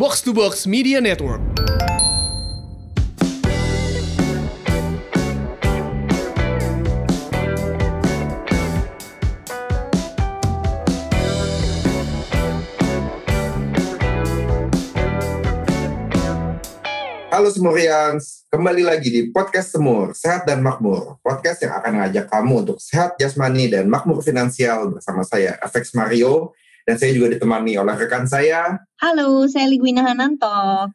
Box to Box Media Network. Halo Semurians, kembali lagi di Podcast Semur, Sehat dan Makmur. Podcast yang akan mengajak kamu untuk sehat jasmani dan makmur finansial bersama saya, FX Mario. Dan saya juga ditemani oleh rekan saya. Halo, saya Ligwina Hananto.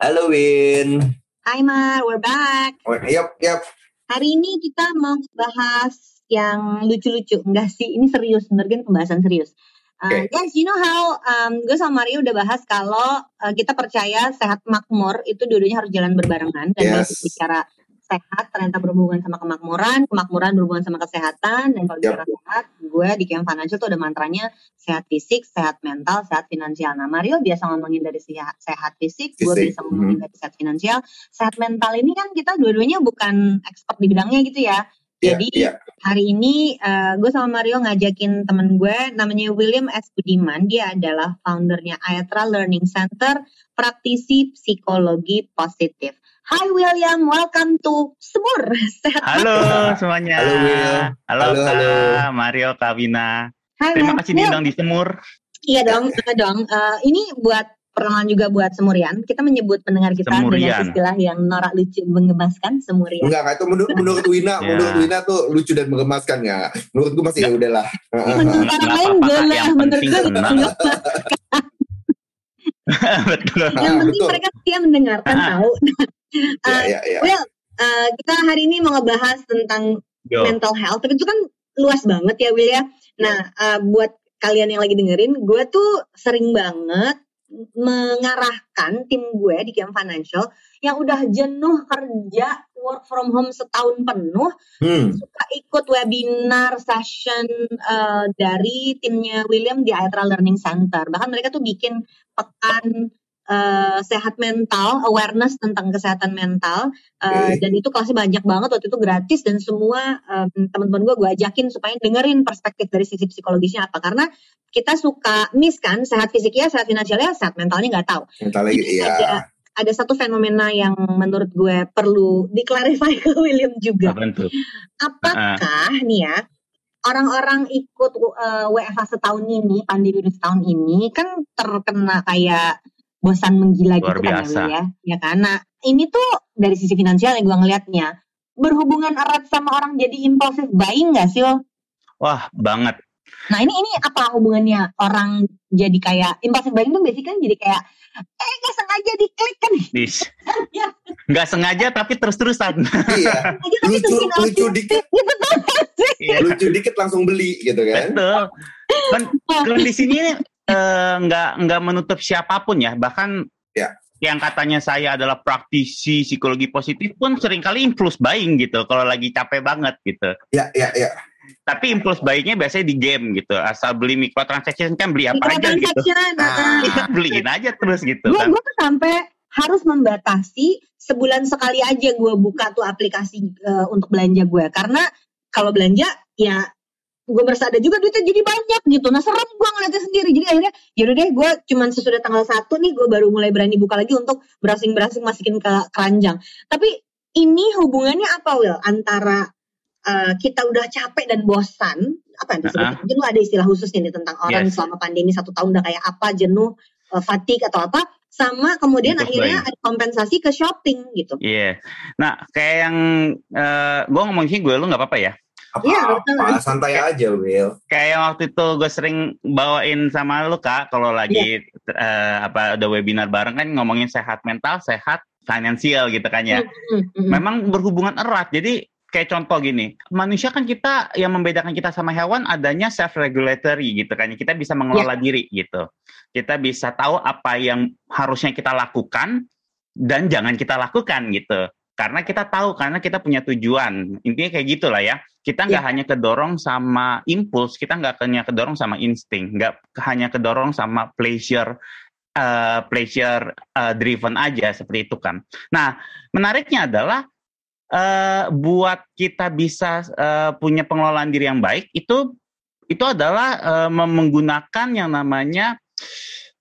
Halo Win. Hai Mar, we're back. Oh, yap, yap. Hari ini kita mau bahas yang lucu-lucu. Enggak sih, ini serius, bener kan pembahasan serius. Uh, Oke. Guys, you know how um, gue sama Mario udah bahas kalau uh, kita percaya sehat makmur itu dua-duanya harus jalan berbarengan dan Yes. bicara sehat ternyata berhubungan sama kemakmuran, kemakmuran berhubungan sama kesehatan dan kalau Yap. bicara sehat, gue di Camp Financial tuh ada mantranya sehat fisik, sehat mental, sehat finansial. Nah, Mario biasa ngomongin dari sehat, sehat fisik, gue bisa ngomongin dari sehat finansial. Sehat mental ini kan kita dua-duanya bukan expert di bidangnya gitu ya. Iya, Jadi iya. hari ini eh, gue sama Mario ngajakin temen gue namanya William S. Budiman. Dia adalah foundernya Aetra Learning Center, praktisi psikologi positif. Hai William, welcome to Semur. Sehat Halo semuanya. Halo, Will. Halo, Halo, Kak halo. Mario, Kak Wina. Hai, Terima kasih Will, diundang di Semur. Iya dong, iya dong. Eh, ini buat perkenalan juga buat Semurian. Kita menyebut pendengar kita dengan Semurian. istilah yang norak lucu mengemaskan Semurian. Enggak, enggak, itu menurut, menurut Wina, Ya. menurut Wina tuh lucu dan mengemaskan nggak? Menurut gue masih ya udahlah. Menurut Nggak orang lain boleh, Yang menurut penting gue. Betul. Yang penting betul. mereka setia mendengarkan Ah. tahu. Ya, Eh, ya, ya. Well, eh, kita hari ini mau ngebahas tentang Yo. mental health, tapi itu kan luas banget ya Will ya. Nah, eh, buat kalian yang lagi dengerin, gue tuh sering banget mengarahkan tim gue di Camp Financial yang udah jenuh kerja work from home setahun penuh, Hmm, suka ikut webinar session eh, dari timnya William di Aetra Learning Center. Bahkan mereka tuh bikin pekan eh, sehat mental, awareness tentang kesehatan mental, eh, Oke. dan itu kelasnya banyak banget waktu itu gratis dan semua em, teman-teman gue gue ajakin supaya dengerin perspektif dari sisi psikologisnya apa karena kita suka miss kan sehat fisiknya, sehat finansialnya, sehat mentalnya nggak tahu lagi, Ini iya. ada ada satu fenomena yang menurut gue perlu diklarifikasi ke William juga. Apa? Apakah nih ya orang-orang ikut uh, WFH setahun ini, pandemi setahun ini kan terkena kayak bosan menggila Luar gitu kan ya, biasa. Will, ya, ya kan? Nah ini tuh dari sisi finansial yang gue ngelihatnya berhubungan erat sama orang jadi impulsif buying gak sih? Wil? Wah, banget. Nah ini ini apa hubungannya orang jadi kayak impulsif buying tuh biasanya kan jadi kayak eh gak sengaja diklik kan Dis. Ya. Nggak sengaja tapi terus-terusan. Iya, tapi lucu, lucu dikit, Gitu tuh. Iya, lucu dikit langsung beli gitu kan? Betul. Kan kondisi ini eh, nggak nggak menutup siapa pun ya. Bahkan Ya. yang katanya saya adalah praktisi psikologi positif pun sering kali impulse buying gitu. Kalau lagi capek banget gitu. Ya, ya, ya. Tapi impulse buyingnya biasanya di game gitu. Asal beli microtransaction kan beli apa aja gitu. Ah. Iya, beliin aja terus gitu gue kan. gue tuh sampai harus membatasi sebulan sekali aja gue buka tuh aplikasi eh, untuk belanja gue karena kalau belanja ya gue merasa ada juga duitnya jadi banyak gitu nah serem gue ngeliatnya sendiri jadi akhirnya yaudah deh gue cuman sesudah tanggal satu nih gue baru mulai berani buka lagi untuk browsing browsing masukin ke keranjang tapi ini hubungannya apa Will antara eh, kita udah capek dan bosan apa yang disebut Uh-uh. jenuh ada istilah khususnya nih tentang orang Yes. selama pandemi satu tahun udah kayak apa jenuh eh, fatigue atau apa sama kemudian Impulse akhirnya buying. ada kompensasi ke shopping gitu Iya. Nah, kayak yang eh gue ngomong sih gue lu nggak apa-apa ya. Iya, betul. Apa, santai aja, Will. Kayak yang waktu itu gue sering bawain sama lu kak, kalau lagi eh, apa ada webinar bareng kan ngomongin sehat mental, sehat finansial gitu kan ya. Hmm, hmm, hmm. Memang berhubungan erat. Jadi kayak contoh gini, manusia kan kita yang membedakan kita sama hewan adanya self regulatory gitu kan. Kita bisa mengelola diri gitu. Kita bisa tahu apa yang harusnya kita lakukan dan jangan kita lakukan gitu. Karena kita tahu, karena kita punya tujuan. Intinya kayak gitulah ya. Kita nggak hanya kedorong sama impuls, kita nggak hanya kedorong sama insting, nggak hanya kedorong sama pleasure eh, pleasure eh, driven aja seperti itu kan. Nah, menariknya adalah eh, buat kita bisa eh, punya pengelolaan diri yang baik itu itu adalah mem- menggunakan yang namanya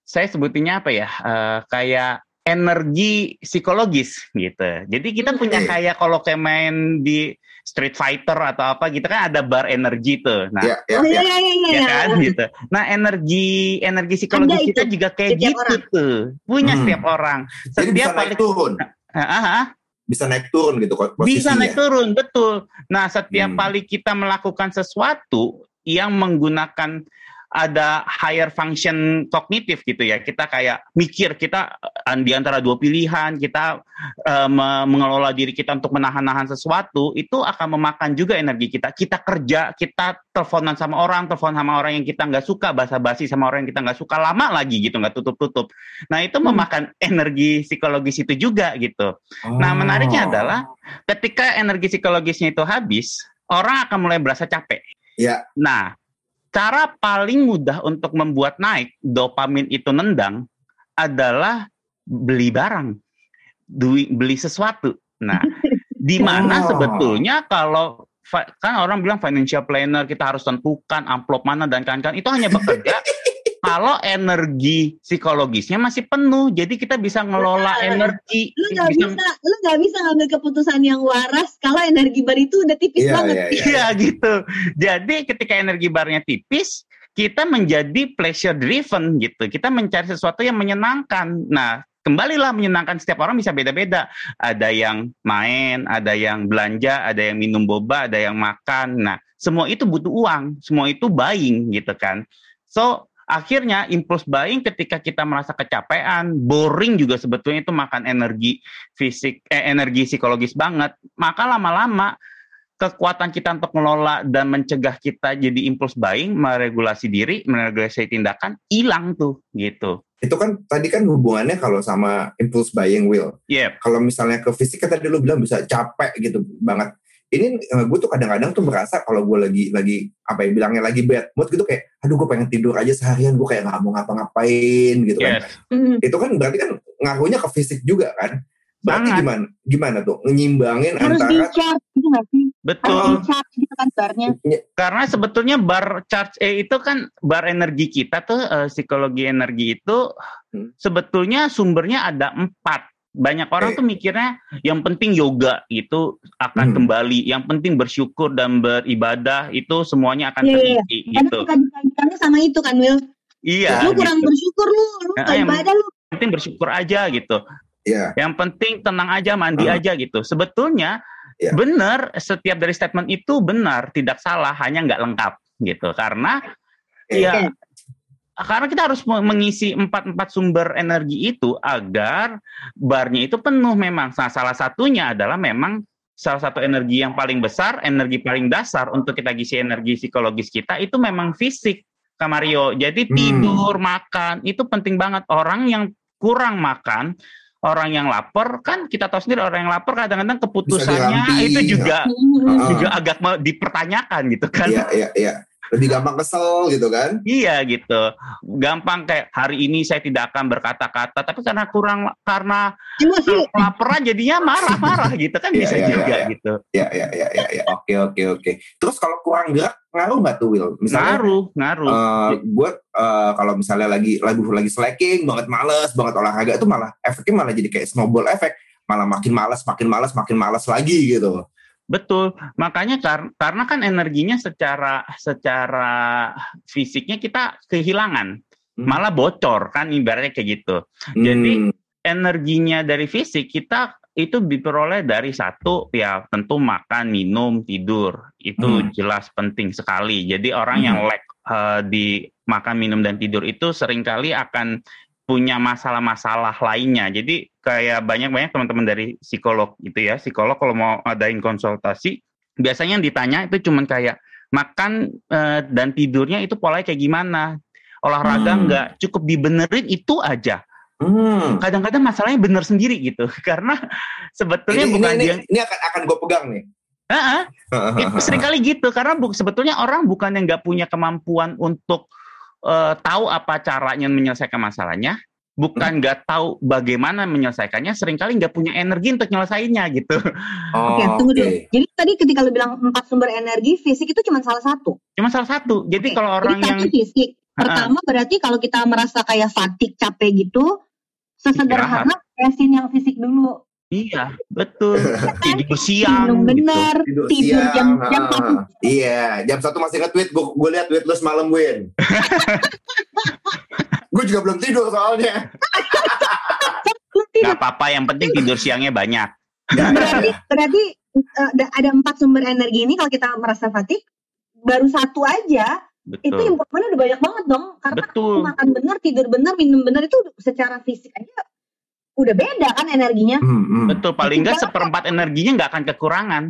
saya sebutinnya apa ya? Uh, kayak energi psikologis gitu. Jadi kita punya Oke. kayak kalau kayak main di Street Fighter atau apa gitu kan ada bar energi tuh. Nah, Ya, ya, ya. iya. ya iya. kan gitu. Nah, energi energi psikologis kita itu juga kayak setiap gitu orang. tuh. Punya Hmm. setiap orang. Jadi Setiap bisa naik kali turun, bisa naik turun gitu kok bisa posisinya. naik turun, betul. Nah, setiap Hmm. kali kita melakukan sesuatu yang menggunakan ada higher function kognitif gitu ya. Kita kayak mikir kita eh, di antara dua pilihan, kita eh, me- mengelola diri kita untuk menahan-nahan sesuatu, itu akan memakan juga energi kita. Kita kerja, kita teleponan sama orang, telepon sama orang yang kita nggak suka, basa-basi sama orang yang kita nggak suka, lama lagi gitu, nggak tutup-tutup. Nah, itu Hmm. memakan energi psikologis itu juga gitu. Nah, menariknya Oh. adalah ketika energi psikologisnya itu habis, orang akan mulai berasa capek. Ya. Nah, cara paling mudah untuk membuat naik dopamin itu nendang adalah beli barang, Dui- beli sesuatu. Nah, di mana Oh. sebetulnya kalau kan orang bilang financial planner kita harus tentukan amplop mana dan kawan-kawan itu hanya bekerja kalau energi psikologisnya masih penuh. Jadi kita bisa ngelola energi, Lu nggak bisa bisa, lu nggak bisa ngambil keputusan yang waras kalau energi bar itu udah tipis Iya, banget. iya, iya. Iya gitu. Jadi ketika energi barnya tipis, kita menjadi pleasure driven gitu. Kita mencari sesuatu yang menyenangkan. Nah, kembalilah menyenangkan setiap orang bisa beda-beda. Ada yang main, ada yang belanja, ada yang minum boba, ada yang makan. Nah, semua itu butuh uang, semua itu buying gitu kan. So, akhirnya impuls buying ketika kita merasa kecapean, boring juga sebetulnya itu makan energi fisik eh, energi psikologis banget. Maka lama-lama kekuatan kita untuk mengelola dan mencegah kita jadi impuls buying, meregulasi diri, meregulasi tindakan hilang tuh gitu. Itu kan tadi kan hubungannya kalau sama impulse buying will. Yep. Kalau misalnya ke fisik kan tadi lu bilang bisa capek gitu banget. Ini gue tuh kadang-kadang tuh merasa kalau gue lagi lagi apa ya bilangnya lagi bad mood gitu kayak aduh gue pengen tidur aja seharian gue kayak nggak mau ngapa-ngapain gitu kan. Yes. Hmm. Itu kan berarti kan ngaruhnya ke fisik juga kan. Berarti Sangat. gimana gimana tuh nyimbangin Harus di antara charge gitu nggak sih? Harus Betul. di charge gitu kan barnya. Karena sebetulnya bar charge eh itu kan bar energi kita tuh eh, psikologi energi itu Hmm. sebetulnya sumbernya ada empat. Banyak orang Oke. tuh mikirnya yang penting yoga itu akan Hmm. kembali, yang penting bersyukur dan beribadah itu semuanya akan Iya, iya, iya. terisi Kadang gitu. suka dikaitkannya sama itu kan Will. Iya. lu kurang gitu. bersyukur lu, lu Nah, ibadah lu. Yang penting bersyukur aja gitu. ya Yang penting tenang aja, mandi Hmm. aja gitu. Sebetulnya Ya. benar setiap dari statement itu benar, tidak salah, hanya nggak lengkap gitu. Karena Oke. Ya karena kita harus me- mengisi empat empat sumber energi itu agar barnya itu penuh memang. Nah, salah satunya adalah memang salah satu energi yang paling besar, energi paling dasar untuk kita ngisi energi psikologis kita itu memang fisik, Kak Mario. Jadi Hmm. tidur, makan itu penting banget. Orang yang kurang makan, orang yang lapar kan kita tahu sendiri orang yang lapar kadang-kadang keputusannya itu juga Ah. juga agak mau dipertanyakan gitu kan. Iya iya iya. Lebih gampang kesel gitu kan. Iya gitu, gampang kayak hari ini saya tidak akan berkata-kata, tapi karena kurang karena kelaparan jadinya marah-marah gitu kan Iya, bisa iya, juga iya. gitu. Ya ya ya ya ya. Oke oke oke. Terus kalau kurang gerak ngaruh nggak tuh Will? Misalnya Ngaruh, ngaruh. gue kalau misalnya lagi lagi lagi slacking banget males banget olahraga itu malah efeknya malah jadi kayak snowball efek malah makin malas makin malas makin malas lagi gitu Betul. Makanya kar- karena kan energinya secara secara fisiknya kita kehilangan, Hmm. malah bocor kan ibaratnya kayak gitu. Jadi- Hmm, Energinya dari fisik kita itu diperoleh dari satu ya tentu makan, minum, tidur. Itu Hmm. jelas penting sekali. Jadi orang Hmm. yang lack eh, di makan, minum dan tidur itu sering kali akan punya masalah-masalah lainnya. Jadi kayak banyak-banyak teman-teman dari psikolog gitu ya. Psikolog kalau mau adain konsultasi biasanya yang ditanya itu cuman kayak makan eh, dan tidurnya itu polanya kayak gimana? Olahraga Hmm. nggak cukup dibenerin itu aja hmm. kadang-kadang masalahnya benar sendiri gitu karena sebetulnya ini, bukan ini, dia ini, ini akan akan gue pegang nih Ah, ah, itu sering kali gitu karena bu, sebetulnya orang bukan yang nggak punya kemampuan untuk eh, tahu apa caranya menyelesaikan masalahnya bukan nggak tahu bagaimana menyelesaikannya sering kali nggak punya energi untuk nyelesainnya gitu. Oke, Oh, tunggu dulu. Jadi tadi ketika lu bilang empat sumber energi, fisik itu cuma salah satu. cuma salah satu. Jadi Oke, kalau orang Jadi yang fisik, Pertama berarti kalau kita merasa kayak fatigue capek gitu, sesederhana resin yang fisik dulu. Iya, betul. Tidur siang. Gitu. benar, Tidur tidur siang. jam jam satu. Iya, jam satu masih nge-tweet. Gue gue liat tweet lu semalam, Win. gue juga belum tidur soalnya. Gak apa-apa, yang penting tidur siangnya banyak. Berarti berarti eh, ada- empat sumber energi ini kalau kita merasa fatigue, baru satu aja itu Betul. improvementnya udah banyak banget dong. Karena Betul. makan benar, tidur benar, minum benar itu secara fisik aja udah beda kan energinya. Hmm, hmm. Betul, paling nggak seperempat energinya nggak akan kekurangan.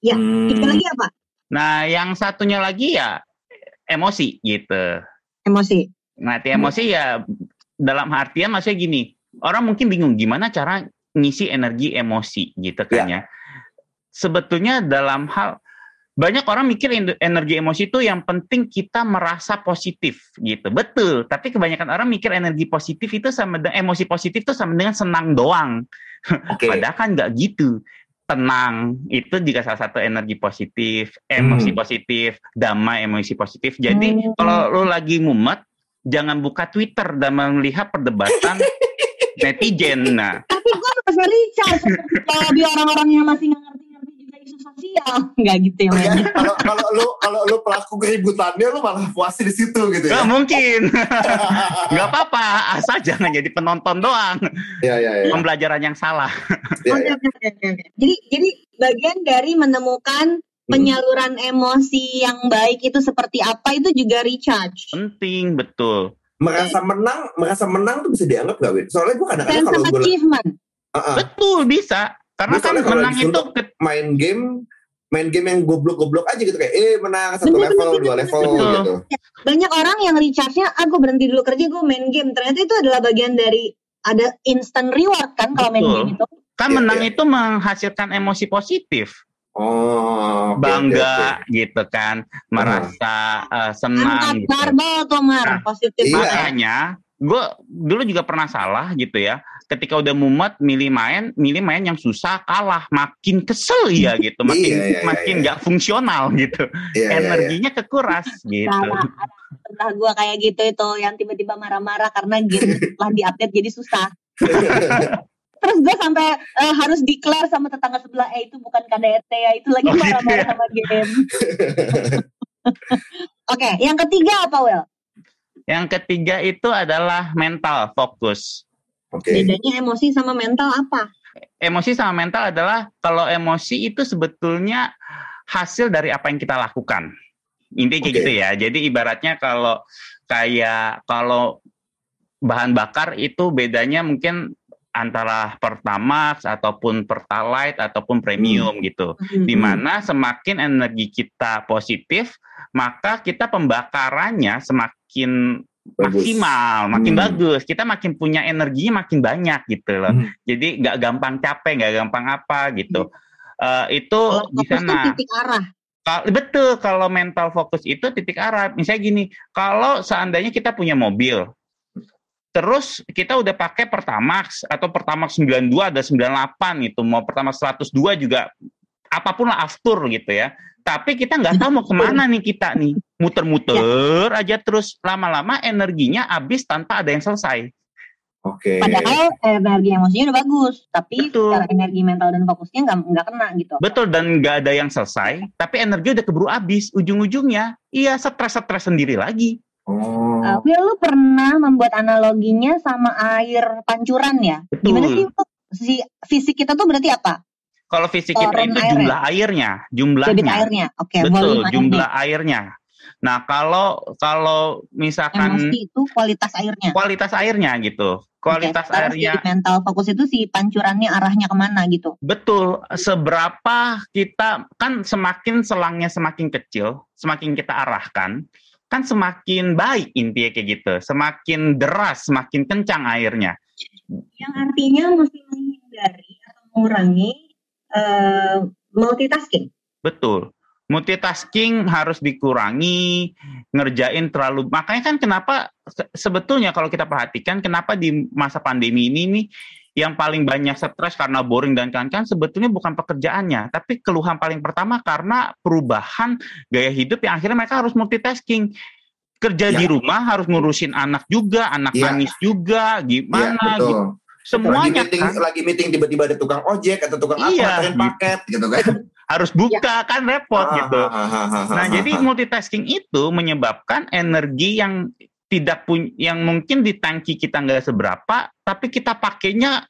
Ya, Hmm. Itu lagi apa? Nah, yang satunya lagi ya emosi gitu. Emosi. Ngerti emosi ya dalam artian maksudnya gini, orang mungkin bingung gimana cara ngisi energi emosi gitu kan ya. Sebetulnya dalam hal banyak orang mikir en- energi emosi itu yang penting kita merasa positif gitu. Betul, tapi kebanyakan orang mikir energi positif itu sama dengan emosi positif itu sama dengan senang doang. Oke. Padahal kan nggak gitu. Tenang itu juga salah satu energi positif, emosi Hmm. positif, damai emosi positif. Jadi Hmm. kalau lu lagi mumet, jangan buka Twitter dan melihat perdebatan netizen. Nah, Tapi gue sama Richard kalau di orang-orang yang masih nggak juga isu sosial, nggak gitu ya? Ya, kalau kalau lu kalau lu pelaku keributannya lu malah puasin di situ gitu ya. nggak mungkin, nggak apa-apa, asal jangan jadi penonton doang, Iya iya iya. pembelajaran yang salah. Oke, oke. Jadi jadi bagian dari menemukan penyaluran emosi yang baik itu seperti apa itu juga recharge. Penting betul. Merasa menang, merasa menang tuh bisa dianggap gak, Win? Soalnya gue kadang-kadang kalau gue achievement. Betul bisa. Karena Gua kan menang itu ke- main game main game yang goblok-goblok aja gitu kayak eh menang satu Bener, level bener, dua bener, level betul. gitu Banyak orang yang recharge-nya, ah gue berhenti dulu kerja, gue main game. Ternyata itu adalah bagian dari ada instant reward kan kalau main game itu. kan Iya, menang iya. itu menghasilkan emosi positif. oh bangga oke, oke. gitu kan, merasa eh, senang Angkat gitu. barbel tuh Mar, Nah, positif iya. banget. Makanya gue dulu juga pernah salah gitu ya. Ketika udah mumet milih main, milih main yang susah kalah, makin kesel ya gitu, makin Iya, iya, iya, makin iya. nggak fungsional gitu. Iya, iya, iya. Energinya kekuras gitu. Salah. Entah gue kayak gitu itu yang tiba-tiba marah-marah karena game setelah diupdate jadi susah. Terus gue sampai eh, harus declare sama tetangga sebelah, eh itu bukan KDRT ya, itu lagi Oh, gitu marah-marah ya? sama game. Oke, yang ketiga apa Will? Yang ketiga itu adalah mental fokus. Oke Bedanya emosi sama mental apa? Emosi sama mental adalah kalau emosi itu sebetulnya hasil dari apa yang kita lakukan. Intinya kayak gitu ya. Jadi ibaratnya kalau kayak kalau bahan bakar itu bedanya mungkin antara Pertamax ataupun Pertalite ataupun premium gitu. Hmm. Di mana semakin energi kita positif, maka kita pembakarannya semakin Bagus. maksimal, makin Hmm. bagus. Kita makin punya energinya makin banyak gitu loh. Hmm. Jadi nggak gampang capek, nggak gampang apa gitu. Eh, itu Kalau di sana. titik arah. Kal- betul kalau mental fokus itu titik arah. Misalnya gini, kalau seandainya kita punya mobil, terus kita udah pakai Pertamax atau Pertamax 92 ada 98 itu, mau Pertamax 102 juga apa pun lah aftur gitu ya. Tapi kita nggak tahu mau ke mana nih kita nih, muter-muter aja terus lama-lama energinya habis tanpa ada yang selesai. oke Padahal energi emosinya udah bagus, tapi Betul. secara energi mental dan fokusnya nggak nggak kena gitu. Betul dan nggak ada yang selesai, tapi energi udah keburu habis. Ujung-ujungnya, iya stres-stres sendiri lagi. oh Uh, Will, lu pernah membuat analoginya sama air pancuran ya? Betul. Gimana sih itu? Si fisik kita tuh berarti apa? Kalau fisik kita itu airnya. jumlah airnya, Debit jumlahnya. airnya. Oke, Betul, volume airnya. jumlah airnya. Nah, kalau kalau misalkan Emosi itu kualitas airnya. kualitas airnya gitu. Kualitas terus airnya di mental fokus itu si pancurannya arahnya ke mana gitu. betul seberapa kita kan semakin selangnya semakin kecil, semakin kita arahkan kan semakin baik intinya kayak gitu. Semakin deras, semakin kencang airnya. Yang artinya mesti menghindari atau mengurangi eh, multitasking. Betul. Multitasking harus dikurangi, ngerjain terlalu. Makanya kan kenapa se- sebetulnya kalau kita perhatikan kenapa di masa pandemi ini nih yang paling banyak stres karena boring dan kawan-kawan sebetulnya bukan pekerjaannya, tapi keluhan paling pertama karena perubahan gaya hidup yang akhirnya mereka harus multitasking. kerja Ya. di rumah harus ngurusin anak juga, anak Ya. nangis juga, Iya, gimana betul. gitu. Semuanya lagi meeting, kan lagi meeting tiba-tiba ada tukang ojek atau tukang apa Iya. nganterin paket gitu kan. harus buka kan repot Ah, gitu. ah, ah, ah, ah, Nah, ah, jadi ah. multitasking itu menyebabkan energi yang tidak punya yang mungkin di tangki kita nggak seberapa, tapi kita pakainya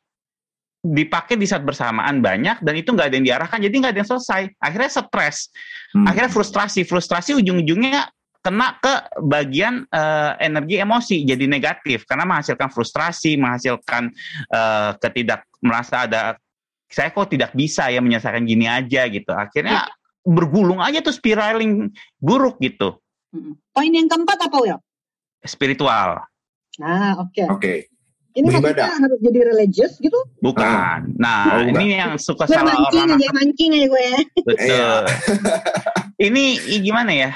dipakai di saat bersamaan banyak dan itu nggak ada yang diarahkan jadi nggak ada yang selesai akhirnya stres Hmm. akhirnya frustrasi frustrasi ujung-ujungnya kena ke bagian eh, energi emosi jadi negatif karena menghasilkan frustrasi menghasilkan eh, ketidak merasa ada saya kok tidak bisa ya menyelesaikan gini aja gitu akhirnya bergulung aja tuh spiraling buruk gitu. Poin yang keempat apa Will? spiritual Nah, oke. Oke. Ini Beribadah. maksudnya harus jadi religious gitu? bukan nah Oh, ini yang suka salah mancing orang aja, mancing aja gue ya. Betul. Iya. ini gimana ya?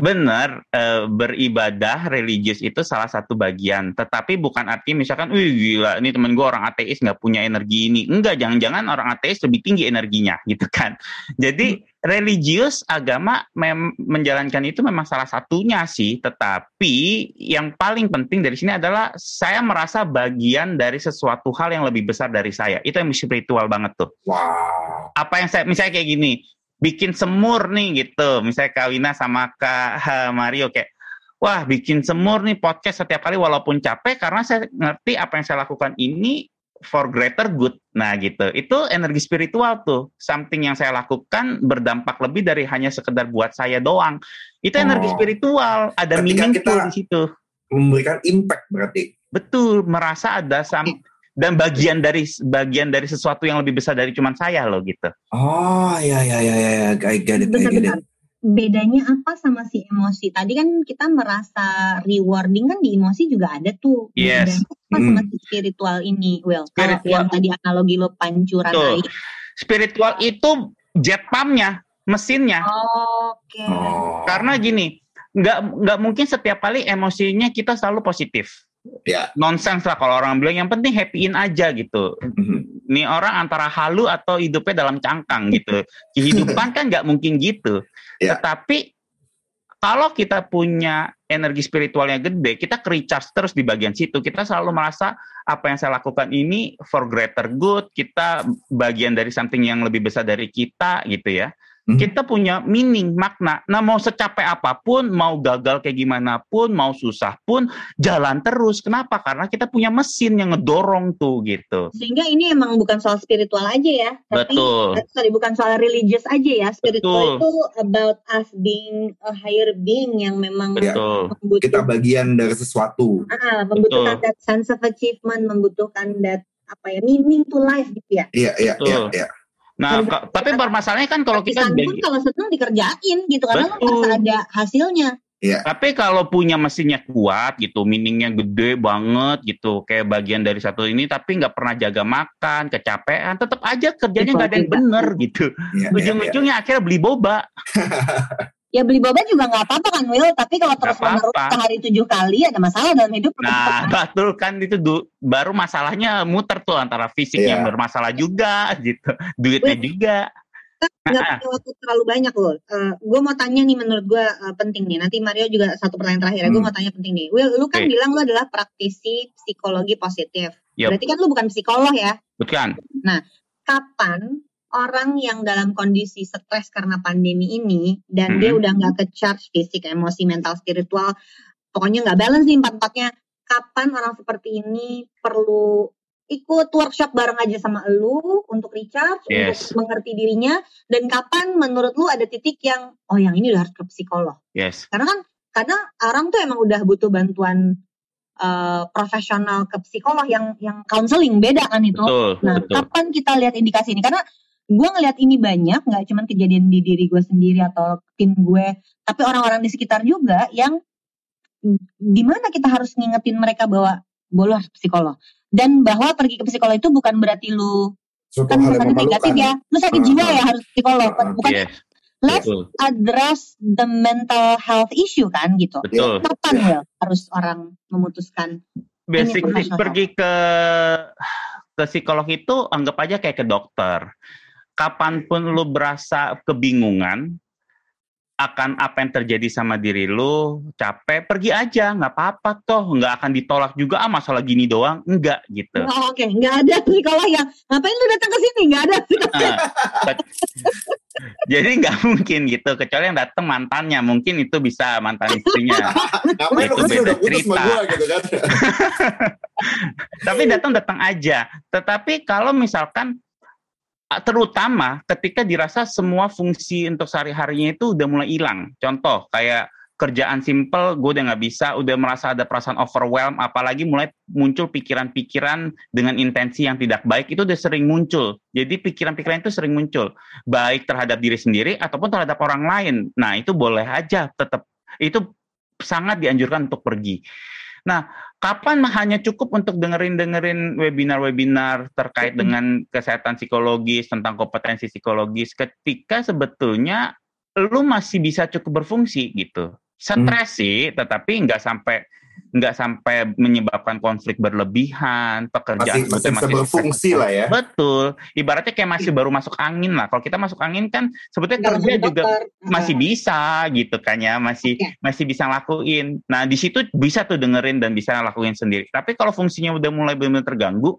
Benar, eh, beribadah religius itu salah satu bagian. Tetapi bukan arti misalkan, wih gila, ini temen gue orang ateis nggak punya energi ini. Enggak, jangan-jangan orang ateis lebih tinggi energinya, gitu kan. Jadi religius agama mem- menjalankan itu memang salah satunya sih. Tetapi yang paling penting dari sini adalah saya merasa bagian dari sesuatu hal yang lebih besar dari saya. Itu yang spiritual banget tuh Wow. apa yang saya misalnya kayak gini bikin semur nih gitu. Misalnya Kawina sama Kak Mario kayak wah bikin semur nih podcast setiap kali walaupun capek karena saya ngerti apa yang saya lakukan ini for greater good. Nah gitu. Itu energi spiritual tuh. Something yang saya lakukan berdampak lebih dari hanya sekedar buat saya doang. Itu energi Oh. spiritual. Ada Ketika meaningful kita- di situ. Memberikan impact berarti. betul. Merasa ada sam dan bagian dari bagian dari sesuatu yang lebih besar dari cuman saya loh gitu Oh, ya ya ya ya. I get it, I get it. Bentar-bentar. Bedanya apa sama si emosi? Tadi kan kita merasa rewarding kan di emosi juga ada tuh. Yes. Bedanya apa sama si spiritual ini, Will? Kalau Spiritual. yang tadi analogi lo pancuran air. spiritual itu jet pumpnya mesinnya Oke. Oh. karena gini nggak nggak mungkin setiap kali emosinya kita selalu positif Ya. nonsens lah kalau orang bilang yang penting happyin aja gitu Mhm. nih orang antara halu atau hidupnya dalam cangkang gitu kehidupan kan nggak mungkin gitu Ya. tetapi kalau kita punya energi spiritualnya gede, kita ke-recharge terus di bagian situ. Kita selalu merasa apa yang saya lakukan ini for greater good, kita bagian dari something yang lebih besar dari kita gitu ya. Hmm. Kita punya meaning, makna. Nah mau secapek apa pun, mau gagal kayak gimana pun, mau susah pun, jalan terus. Kenapa? Karena kita punya mesin yang ngedorong tuh gitu. Sehingga ini emang bukan soal spiritual aja ya, tapi Betul. eh, sorry bukan soal religious aja ya. Spiritual Betul. itu about us being a higher being yang memang Betul. membutuhkan Kita bagian dari sesuatu. Ah, membutuhkan that sense of achievement, membutuhkan that apa ya meaning to life gitu ya. Iya, iya, iya, Betul. iya. Nah, ka- tapi permasalahannya kan kalau kita Pisan pun bagi- kalau seneng dikerjain gitu karena lo merasa ada hasilnya. Tapi kalau punya mesinnya kuat gitu, meaningnya gede banget gitu, kayak bagian dari satu ini, tapi nggak pernah jaga makan, kecapean, tetap aja kerjanya nggak ada yang bener gitu. Iya, iya, iya. Ujung-ujungnya akhirnya beli boba. Ya beli boba juga nggak apa-apa kan Will, tapi kalau terus menerus sehari tujuh kali ada masalah dalam hidup. Nah, betul kan itu du- baru masalahnya muter tuh antara fisik Iya. yang bermasalah juga gitu, duitnya Wih. juga. nggak Nah, punya waktu terlalu banyak loh. gue mau tanya nih menurut gue penting nih. Nanti Mario juga satu pertanyaan terakhir. Gue Hmm. mau tanya penting nih. Will, lu kan Oke. bilang lu adalah praktisi psikologi positif. Yup. Berarti kan lu bukan psikolog ya? betul kan? Kapan orang yang dalam kondisi stres karena pandemi ini dan dia Hmm. udah nggak ke charge fisik, emosi, mental, spiritual, pokoknya nggak balance nih empat-empatnya. Kapan orang seperti ini perlu ikut workshop bareng aja sama lu untuk recharge, Yes. untuk mengerti dirinya, dan kapan menurut lu ada titik yang oh yang ini udah harus ke psikolog. Yes. Karena kan karena orang tuh emang udah butuh bantuan eh, profesional ke psikolog yang yang counseling beda kan itu. Betul, Nah, betul. kapan kita lihat indikasi ini? Karena gue ngelihat ini banyak, nggak cuma kejadian di diri gue sendiri atau tim gue, tapi orang-orang di sekitar juga yang di mana kita harus ngingetin mereka bahwa boleh harus ke psikolog dan bahwa pergi ke psikolog itu bukan berarti lu Suatu kan kesannya negatif ya, lu sakit Ah, jiwa ah. ya harus ke psikolog, Ah, bukan Yes. let's Betul. address the mental health issue kan gitu. Betul. Kapan ya harus orang memutuskan Basic pergi ke ke psikolog itu anggap aja kayak ke dokter. Kapan pun lu berasa kebingungan, akan apa yang terjadi sama diri lu, capek, pergi aja, nggak apa-apa toh, nggak akan ditolak juga ah masalah gini doang, enggak gitu. Oh, Oke, nggak ada psikolog yang ngapain lu datang ke sini? Nggak ada psikolog. Nah, bet- jadi nggak mungkin gitu, kecuali yang datang mantannya, mungkin itu bisa mantan istrinya. Ngapain Itu kan beda cerita. gitu kan. Tapi datang datang aja. Tetapi kalau misalkan ah, terutama ketika dirasa semua fungsi untuk sehari-harinya itu udah mulai hilang. Contoh kayak kerjaan simple gue udah nggak bisa, udah merasa ada perasaan overwhelm, apalagi mulai muncul pikiran-pikiran dengan intensi yang tidak baik itu udah sering muncul. Jadi pikiran-pikiran itu sering muncul, baik terhadap diri sendiri ataupun terhadap orang lain. Nah itu boleh aja tetap itu sangat dianjurkan untuk pergi. Nah, kapan hanya cukup untuk dengerin-dengerin webinar-webinar terkait Hmm. dengan kesehatan psikologis, tentang kompetensi psikologis, ketika sebetulnya lu masih bisa cukup berfungsi gitu. Stres sih, tetapi nggak sampai nggak sampai menyebabkan konflik berlebihan, Masih, pekerjaan masih sebetulnya bisa berfungsi lah ya. Betul. Ibaratnya kayak masih baru masuk angin lah. Kalau kita masuk angin kan sebetulnya kerja juga dokter. masih bisa gitu kan ya, masih Oke. masih bisa lakuin. Nah, di situ bisa tuh dengerin dan bisa lakuin sendiri. Tapi kalau fungsinya udah mulai benar-benar terganggu,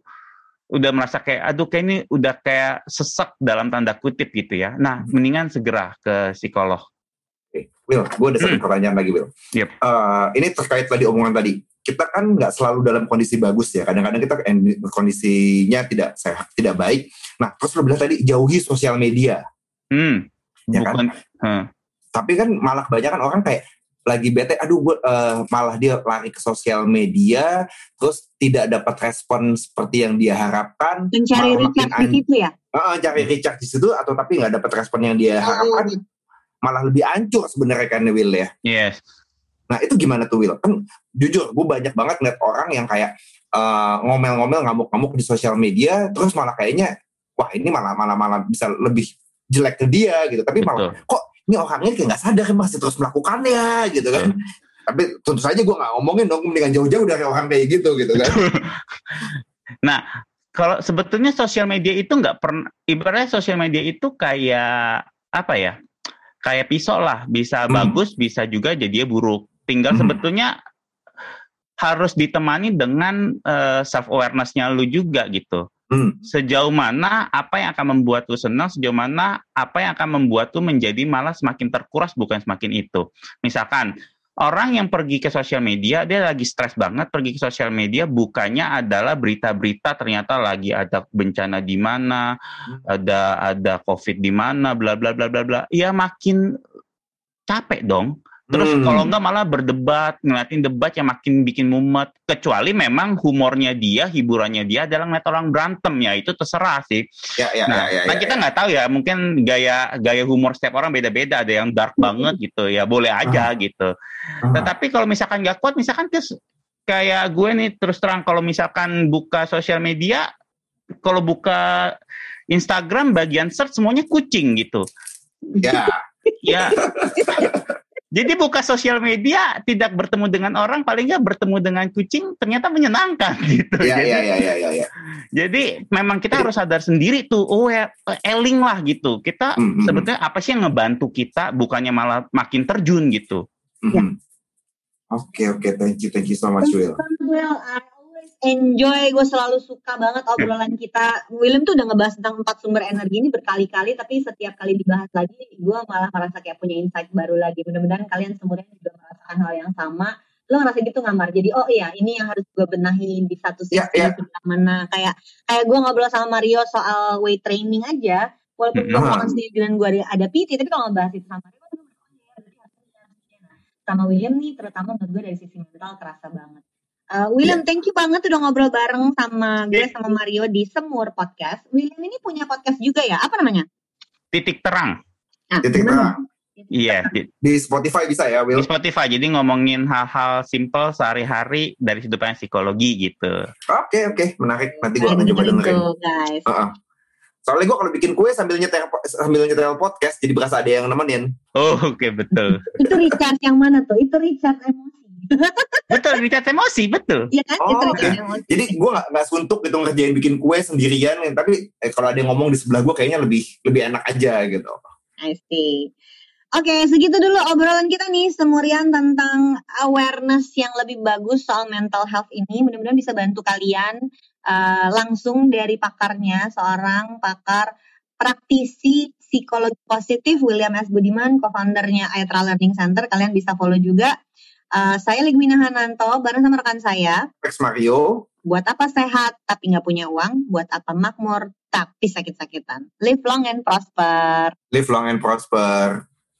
udah merasa kayak aduh kayak ini udah kayak sesek dalam tanda kutip gitu ya. Nah, mendingan segera ke psikolog. Oke, Will, gue ada satu pertanyaan lagi, Will. Yep. Eh, ini terkait tadi omongan tadi. Kita kan nggak selalu dalam kondisi bagus ya. Kadang-kadang kita kondisinya tidak sehat, tidak baik. Nah, terus lo bilang tadi jauhi sosial media. Hmm. Ya kan? Bukan hmm. Tapi kan malah kebanyakan orang kayak lagi bete, aduh gue eh, malah dia lari ke sosial media, terus tidak dapat respon seperti yang dia harapkan. Mencari makin di situ ya. Eh, cari recharge di situ atau tapi nggak dapat respon yang dia harapkan, malah lebih hancur sebenarnya kan Will ya. Yes. Nah itu gimana tuh Will? Kan jujur gue banyak banget ngeliat orang yang kayak eh, ngomel-ngomel ngamuk-ngamuk di sosial media, terus malah kayaknya wah ini malah malah malah bisa lebih jelek ke dia gitu. Tapi malah Betul. kok ini orangnya kayak nggak sadar masih terus melakukannya gitu kan. Tapi tentu saja gue nggak ngomongin dong mendingan jauh-jauh dari orang kayak gitu gitu kan. Nah, kalau sebetulnya sosial media itu nggak pernah, ibaratnya sosial media itu kayak apa ya? Kayak pisau lah, bisa Hmm. bagus, bisa juga jadi buruk. Tinggal Hmm. sebetulnya harus ditemani dengan self awareness-nya lu juga gitu. Hmm. Sejauh mana apa yang akan membuat lu senang, sejauh mana apa yang akan membuat lu menjadi malah semakin terkuras bukan semakin itu. Misalkan orang yang pergi ke sosial media, dia lagi stres banget pergi ke sosial media, bukannya adalah berita-berita ternyata lagi ada bencana di mana, ada ada covid di mana, bla bla bla bla bla. Ya makin capek dong. Terus Hmm. kalau enggak malah berdebat, ngeliatin debat yang makin bikin mumet. Kecuali memang humornya dia, hiburannya dia adalah ngeliat orang berantem ya itu terserah sih. Ya ya Nah, ya ya. kan ya, kita ya. nggak tahu ya, mungkin gaya gaya humor setiap orang beda-beda. Ada yang dark banget gitu, ya boleh aja gitu. Ah. Tetapi kalau misalkan nggak kuat, misalkan kes- kayak gue nih terus terang kalau misalkan buka sosial media, kalau buka Instagram bagian search semuanya kucing gitu. Ya. Ya. Jadi buka sosial media tidak bertemu dengan orang, paling nggak bertemu dengan kucing ternyata menyenangkan gitu. Ya, Jadi, ya, ya, ya, ya, ya. jadi memang kita harus sadar sendiri tuh, oh ya eling lah gitu. Kita Hmm, hmm, sebetulnya apa sih yang ngebantu kita, bukannya malah makin terjun gitu. Mhm. Oke, oke, thank you, thank you so much, Will. Well, enjoy, gue selalu suka banget obrolan kita. William tuh udah ngebahas tentang empat sumber energi ini berkali-kali, tapi setiap kali dibahas lagi, gue malah merasa kayak punya insight baru lagi. Mudah-mudahan kalian semuanya juga merasakan hal yang sama. Lo ngerasa gitu nggak Mar? Jadi oh iya ini yang harus gue benahi di satu sisi Ya, ya. sebelah mana. Kayak kayak gue ngobrol sama Mario soal weight training aja. Walaupun gue bukan sendiri dan gue ada, PT, tapi kalau ngebahas itu sama Mario, oh iya. Nah, sama William nih terutama menurut gue dari sisi mental kerasa banget. Uh, William, thank you banget udah ngobrol bareng sama gue sama Mario di Semur Podcast. William ini punya podcast juga ya? Apa namanya? Titik terang. Nah, Titik gimana? terang. Iya, di, Di Spotify bisa ya, di Will? Spotify. Jadi ngomongin hal-hal simple sehari-hari dari sudut pandang psikologi gitu. Oke, oke, menarik. Nanti gue akan coba dengerin tuh, guys. Heeh. Soalnya gue kalau bikin kue sambil nyetel sambil nyetel podcast, jadi berasa ada yang nemenin. Oh, oke betul. Itu Richard yang mana tuh? Itu Richard emosi. Betul, dicat emosi, betul. Iya kan? Oh. Richard emosi. Jadi gue nggak nggak suntuk gitu ngerjain bikin kue sendirian, tapi eh, kalau ada yang ngomong di sebelah gue kayaknya lebih lebih enak aja gitu. I see. Oke, segitu dulu obrolan kita nih semurian tentang awareness yang lebih bagus soal mental health ini. Mudah-mudahan bisa bantu kalian uh, langsung dari pakarnya, seorang pakar praktisi psikologi positif William S. Budiman, co-foundernya Aetra Learning Center. Kalian bisa follow juga. Uh, saya Ligwina Hananto, bareng sama rekan saya. Alex Mario. Buat apa sehat tapi nggak punya uang? Buat apa makmur tapi sakit-sakitan? Live long and prosper. Live long and prosper.